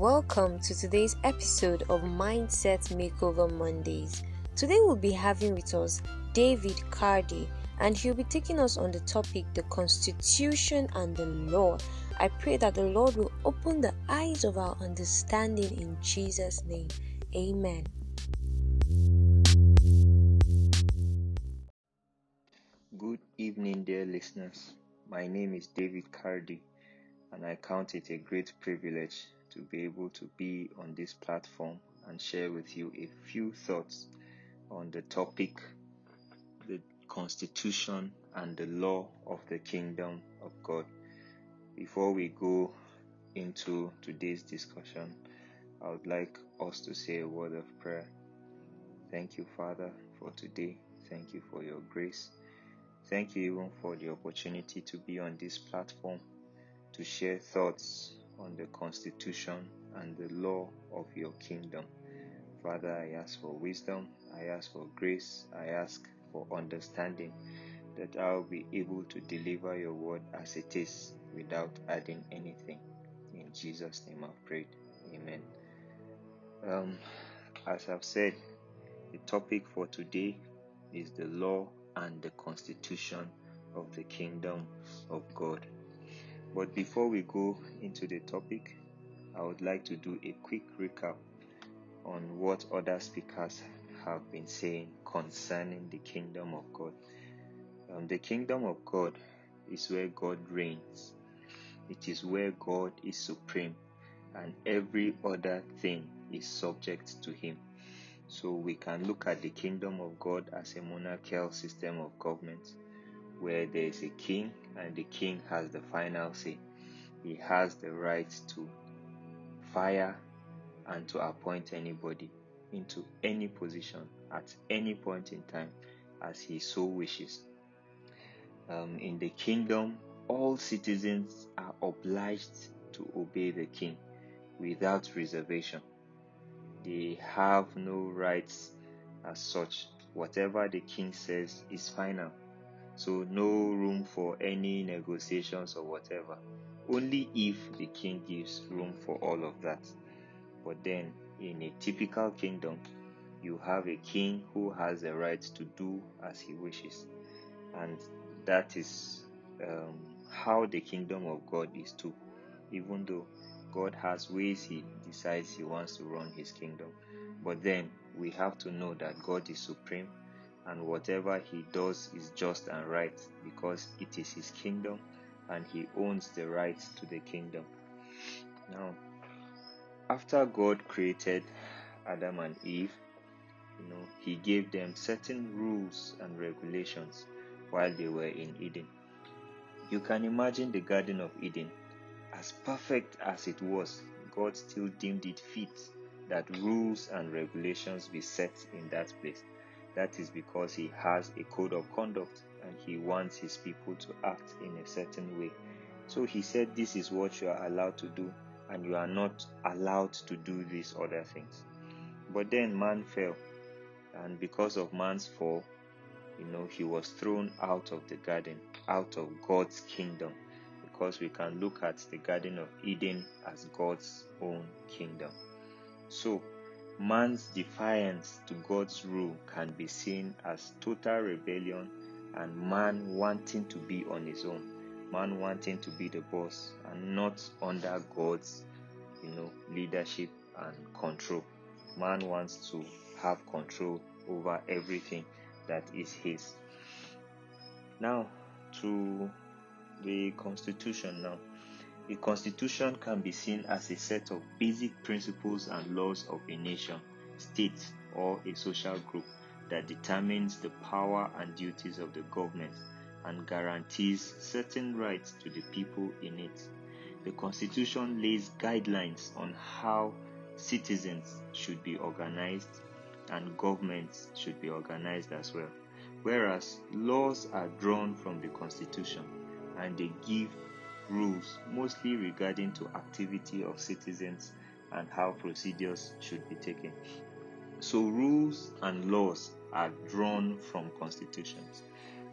Welcome to today's episode of Mindset Makeover Mondays. Today we'll be having with us David Cardy and he'll be taking us on the topic the Constitution and the Law. I pray that the Lord will open the eyes of our understanding in Jesus' name. Amen. Good evening, dear listeners. My name is David Cardy, and I count it a great privilege to be able to be on this platform and share with you a few thoughts on the topic the Constitution and the law of the kingdom of God. Before we go into today's discussion, I would like us to say a word of prayer. Thank you, Father, for today. Thank you for your grace. Thank you even for the opportunity to be on this platform to share thoughts on the Constitution and the law of your kingdom. Father, I ask for wisdom, I ask for grace, I ask for understanding that I'll be able to deliver your word as it is without adding anything. In Jesus' name I've prayed. Amen. Um, as I've said, the topic for today is the law and the constitution of the kingdom of God. But before we go into the topic, I would like to do a quick recap on what other speakers have been saying concerning the kingdom of God. Um, the kingdom of God is where God reigns, it is where God is supreme, and every other thing is subject to Him. So we can look at the kingdom of God as a monarchical system of government where there is a king and the king has the final say. He has the right to fire and to appoint anybody into any position at any point in time as he so wishes. Um, in the kingdom, all citizens are obliged to obey the king without reservation. They have no rights as such. Whatever the king says is final. So, no room for any negotiations or whatever. Only if the king gives room for all of that. But then, in a typical kingdom, you have a king who has the right to do as he wishes. And that is um, how the kingdom of God is too. Even though God has ways he decides he wants to run his kingdom. But then we have to know that God is supreme and whatever he does is just and right because it is his kingdom and he owns the right to the kingdom. Now, after God created Adam and Eve, you know, he gave them certain rules and regulations while they were in Eden. You can imagine the Garden of Eden as perfect as it was, God still deemed it fit that rules and regulations be set in that place. That is because He has a code of conduct and He wants His people to act in a certain way. So He said, This is what you are allowed to do, and you are not allowed to do these other things. But then man fell, and because of man's fall, you know, he was thrown out of the garden, out of God's kingdom because we can look at the Garden of Eden as God's own kingdom. So, man's defiance to God's rule can be seen as total rebellion and man wanting to be on his own, man wanting to be the boss and not under God's, you know, leadership and control. Man wants to have control over everything that is his. Now, to the Constitution now. A constitution can be seen as a set of basic principles and laws of a nation, state, or a social group that determines the power and duties of the government and guarantees certain rights to the people in it. The Constitution lays guidelines on how citizens should be organized and governments should be organized as well, whereas laws are drawn from the Constitution and they give rules mostly regarding to activity of citizens and how procedures should be taken. So rules and laws are drawn from constitutions.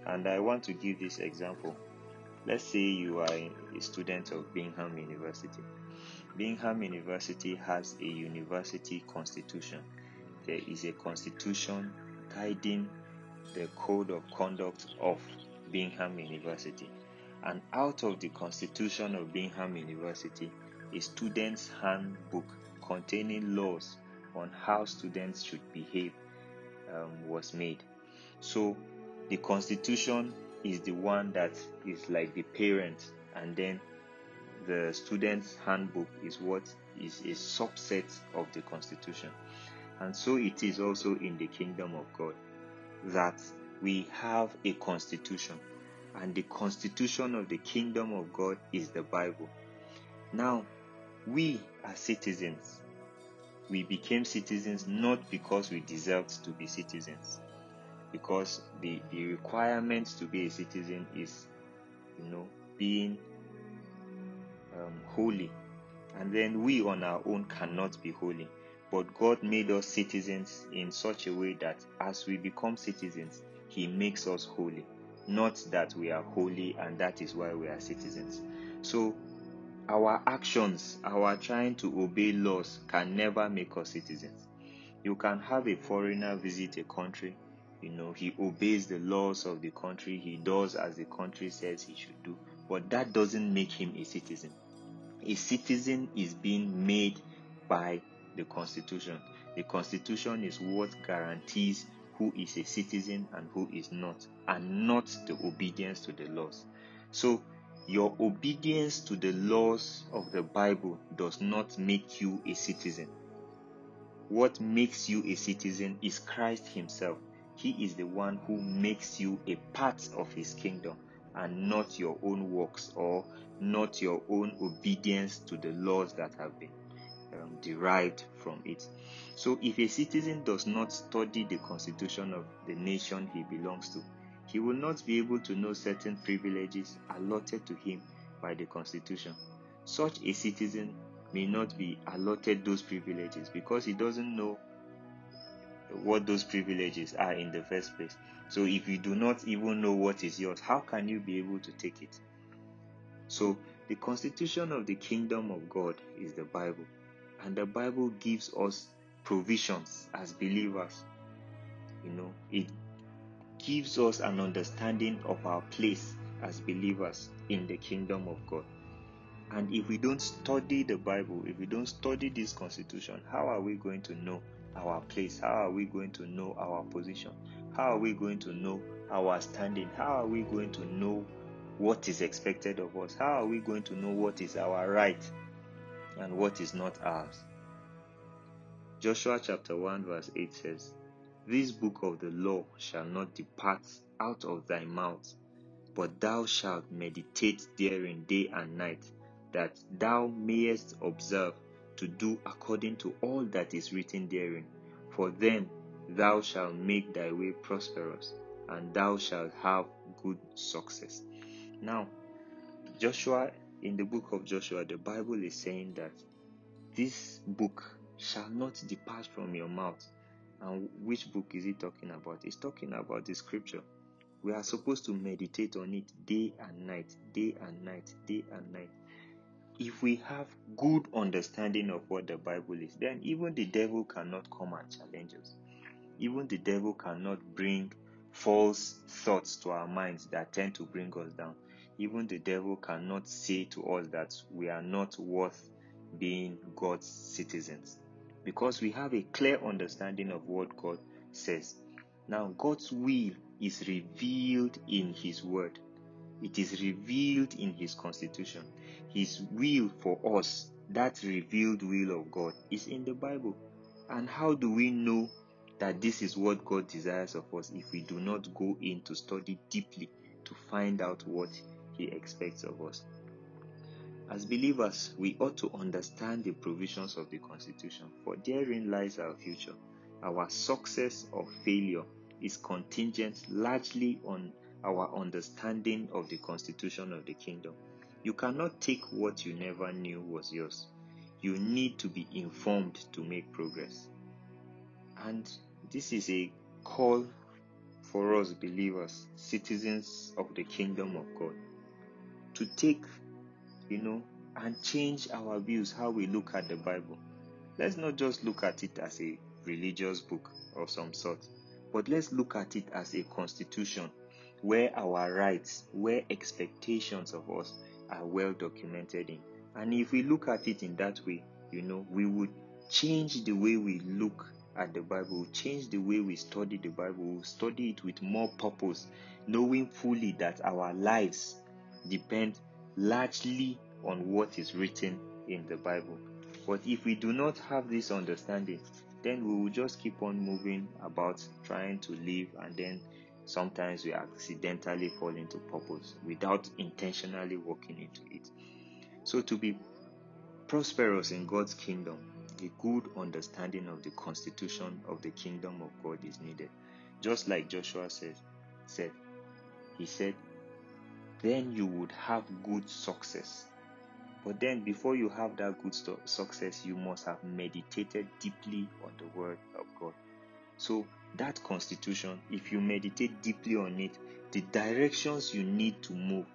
And I want to give this example. let's say you are a student of Bingham University. Bingham University has a university constitution. There is a constitution guiding the code of conduct of Bingham University. And out of the constitution of Bingham University, a student's handbook containing laws on how students should behave um, was made. So the constitution is the one that is like the parent, and then the student's handbook is what is a subset of the constitution. And so it is also in the kingdom of God that we have a constitution, and the constitution of the kingdom of God is the Bible. Now, we are citizens. We became citizens not because we deserved to be citizens, because the, the requirement to be a citizen is, you know, being um, holy. And then we on our own cannot be holy. But God made us citizens in such a way that as we become citizens, He makes us holy. Not that we are holy and that is why we are citizens. So, our actions, our trying to obey laws, can never make us citizens. You can have a foreigner visit a country, you know, he obeys the laws of the country, he does as the country says he should do, but that doesn't make him a citizen. A citizen is being made by the Constitution. The Constitution is what guarantees who is a citizen and who is not, and not the obedience to the laws. So, your obedience to the laws of the Bible does not make you a citizen. What makes you a citizen is Christ Himself. He is the one who makes you a part of His kingdom and not your own works or not your own obedience to the laws that have been derived from it. So, if a citizen does not study the constitution of the nation he belongs to, he will not be able to know certain privileges allotted to him by the constitution. Such a citizen may not be allotted those privileges because he doesn't know what those privileges are in the first place. So, if you do not even know what is yours, how can you be able to take it? So, the constitution of the kingdom of God is the Bible, and the Bible gives us provisions as believers. You know, it gives us an understanding of our place as believers in the kingdom of God. And if we don't study the Bible, if we don't study this constitution, how are we going to know our place? How are we going to know our position? How are we going to know our standing? How are we going to know what is expected of us? How are we going to know what is our right and what is not ours? Joshua chapter 1, verse 8 says, This book of the law shall not depart out of thy mouth, but thou shalt meditate therein day and night, that thou mayest observe to do according to all that is written therein. For then thou shalt make thy way prosperous, and thou shalt have good success. Now, Joshua, in the book of Joshua, the Bible is saying that this book shall not depart from your mouth. And which book is he talking about? He's talking about the scripture. We are supposed to meditate on it day and night, day and night, day and night. If we have good understanding of what the Bible is, then even the devil cannot come and challenge us. Even the devil cannot bring false thoughts to our minds that tend to bring us down. Even the devil cannot say to us that we are not worth being God's citizens because we have a clear understanding of what God says. Now, God's will is revealed in His Word, it is revealed in His Constitution. His will for us, that revealed will of God, is in the Bible. And how do we know that this is what God desires of us if we do not go in to study deeply to find out what He expects of us? As believers, we ought to understand the provisions of the Constitution, for therein lies our future. Our success or failure is contingent largely on our understanding of the Constitution of the kingdom. You cannot take what you never knew was yours. You need to be informed to make progress. And this is a call for us believers, citizens of the kingdom of God. To take, you know, and change our views, how we look at the Bible. Let's not just look at it as a religious book of some sort, but let's look at it as a constitution where our rights, where expectations of us are well documented in. And if we look at it in that way, you know, we would change the way we look at the Bible, change the way we study the Bible, study it with more purpose, knowing fully that our lives depend largely on what is written in the Bible. But if we do not have this understanding, then we will just keep on moving about trying to live, and then sometimes we accidentally fall into purpose without intentionally walking into it. So, to be prosperous in God's kingdom, a good understanding of the constitution of the kingdom of God is needed. Just like Joshua said, said he said, then you would have good success. But then, before you have that good success, you must have meditated deeply on the Word of God. So, that constitution, if you meditate deeply on it, the directions you need to move,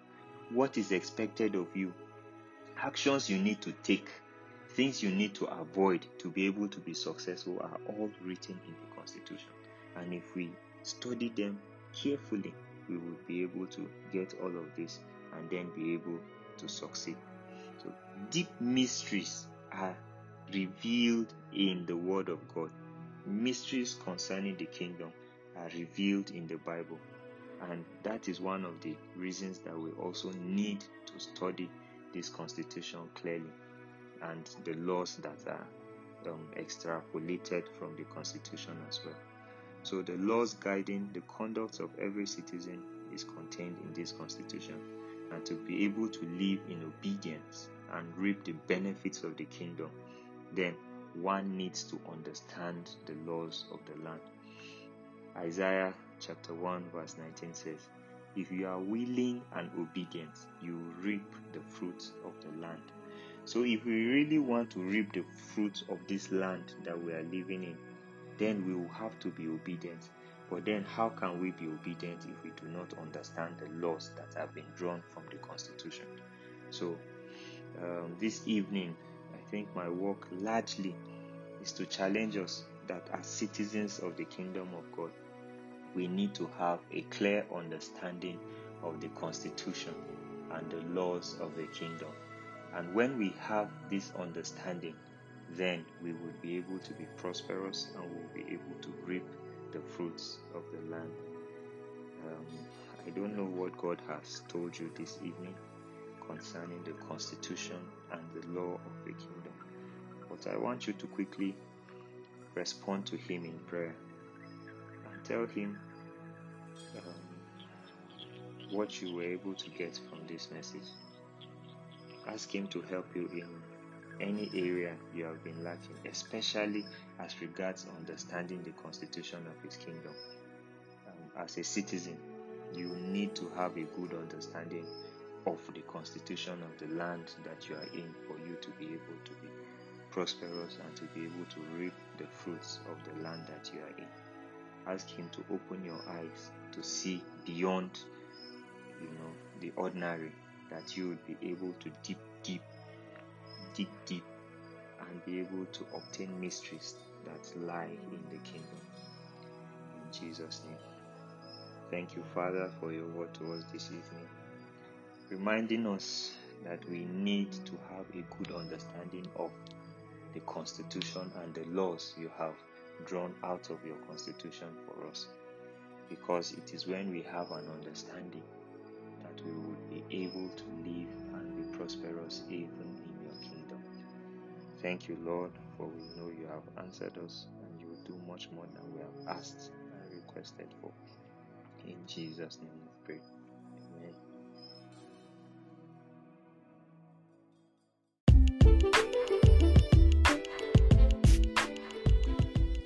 what is expected of you, actions you need to take, things you need to avoid to be able to be successful are all written in the constitution. And if we study them carefully, we will be able to get all of this and then be able to succeed. So, deep mysteries are revealed in the Word of God. Mysteries concerning the kingdom are revealed in the Bible. And that is one of the reasons that we also need to study this constitution clearly and the laws that are um, extrapolated from the constitution as well. So, the laws guiding the conduct of every citizen is contained in this constitution, and to be able to live in obedience and reap the benefits of the kingdom, then one needs to understand the laws of the land. Isaiah chapter 1, verse 19 says, If you are willing and obedient, you reap the fruits of the land. So, if we really want to reap the fruits of this land that we are living in, then we will have to be obedient. But then, how can we be obedient if we do not understand the laws that have been drawn from the Constitution? So, um, this evening, I think my work largely is to challenge us that as citizens of the kingdom of God, we need to have a clear understanding of the Constitution and the laws of the kingdom. And when we have this understanding, then we will be able to be prosperous and we'll be able to reap the fruits of the land. Um, I don't know what God has told you this evening concerning the constitution and the law of the kingdom, but I want you to quickly respond to Him in prayer and tell Him um, what you were able to get from this message. Ask Him to help you in any area you have been lacking, especially as regards understanding the constitution of His kingdom. Um, as a citizen, you need to have a good understanding of the constitution of the land that you are in for you to be able to be prosperous and to be able to reap the fruits of the land that you are in. Ask Him to open your eyes to see beyond, you know, the ordinary, that you would be able to deep, dig deep and be able to obtain mysteries that lie in the kingdom. In Jesus' name. Thank you, Father, for your word to us this evening, reminding us that we need to have a good understanding of the Constitution and the laws you have drawn out of your Constitution for us. Because it is when we have an understanding that we will be able to live and be prosperous even Thank you, Lord, for we know you have answered us and you will do much more than we have asked and requested for. In Jesus' name we pray. Amen.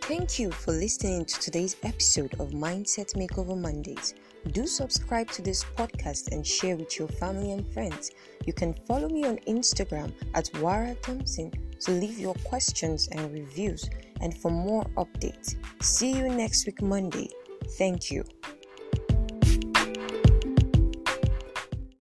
Thank you for listening to today's episode of Mindset Makeover Mondays. Do subscribe to this podcast and share with your family and friends. You can follow me on Instagram at Wara Thompson to leave your questions and reviews and for more updates. See you next week, Monday. Thank you.